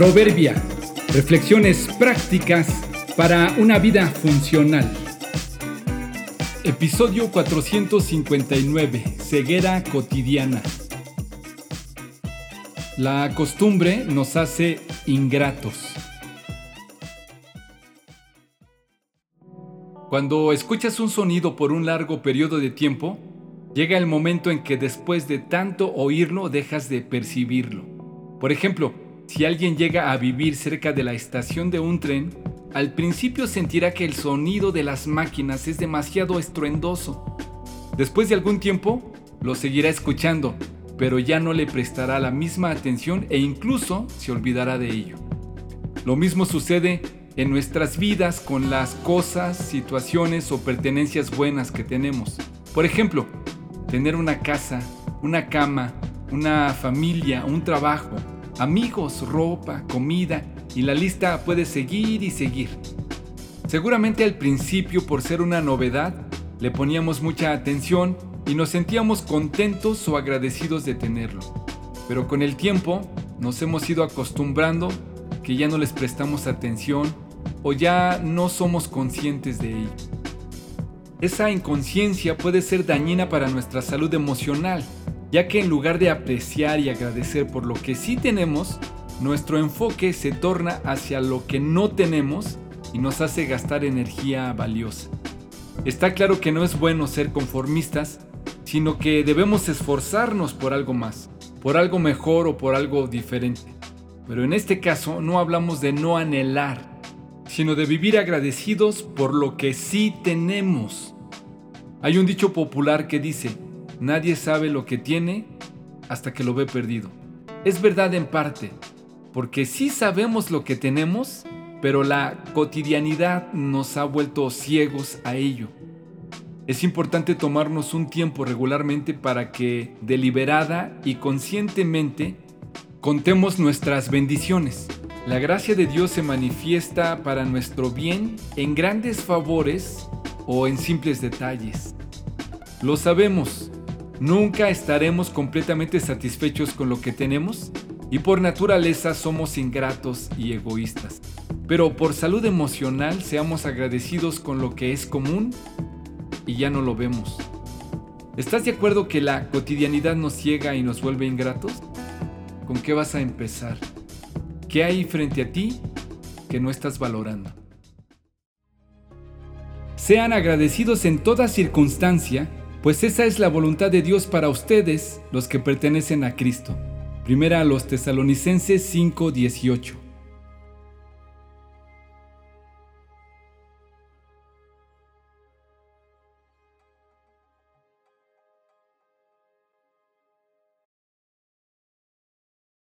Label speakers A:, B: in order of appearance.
A: Proverbia. Reflexiones prácticas para una vida funcional. Episodio 459. Ceguera cotidiana. La costumbre nos hace ingratos. Cuando escuchas un sonido por un largo periodo de tiempo, llega el momento en que después de tanto oírlo dejas de percibirlo. Por ejemplo, si alguien llega a vivir cerca de la estación de un tren, al principio sentirá que el sonido de las máquinas es demasiado estruendoso. Después de algún tiempo, lo seguirá escuchando, pero ya no le prestará la misma atención e incluso se olvidará de ello. Lo mismo sucede en nuestras vidas con las cosas, situaciones o pertenencias buenas que tenemos. Por ejemplo, tener una casa, una cama, una familia, un trabajo, amigos, ropa, comida y la lista puede seguir y seguir. Seguramente al principio por ser una novedad le poníamos mucha atención y nos sentíamos contentos o agradecidos de tenerlo. Pero con el tiempo nos hemos ido acostumbrando que ya no les prestamos atención o ya no somos conscientes de ello. Esa inconsciencia puede ser dañina para nuestra salud emocional ya que en lugar de apreciar y agradecer por lo que sí tenemos, nuestro enfoque se torna hacia lo que no tenemos y nos hace gastar energía valiosa. Está claro que no es bueno ser conformistas, sino que debemos esforzarnos por algo más, por algo mejor o por algo diferente. Pero en este caso no hablamos de no anhelar, sino de vivir agradecidos por lo que sí tenemos. Hay un dicho popular que dice, Nadie sabe lo que tiene hasta que lo ve perdido. Es verdad en parte, porque sí sabemos lo que tenemos, pero la cotidianidad nos ha vuelto ciegos a ello. Es importante tomarnos un tiempo regularmente para que deliberada y conscientemente contemos nuestras bendiciones. La gracia de Dios se manifiesta para nuestro bien en grandes favores o en simples detalles. Lo sabemos, Nunca estaremos completamente satisfechos con lo que tenemos y por naturaleza somos ingratos y egoístas. Pero por salud emocional seamos agradecidos con lo que es común y ya no lo vemos. ¿Estás de acuerdo que la cotidianidad nos ciega y nos vuelve ingratos? ¿Con qué vas a empezar? ¿Qué hay frente a ti que no estás valorando? Sean agradecidos en toda circunstancia pues esa es la voluntad de Dios para ustedes, los que pertenecen a Cristo. Primera a los tesalonicenses 5:18.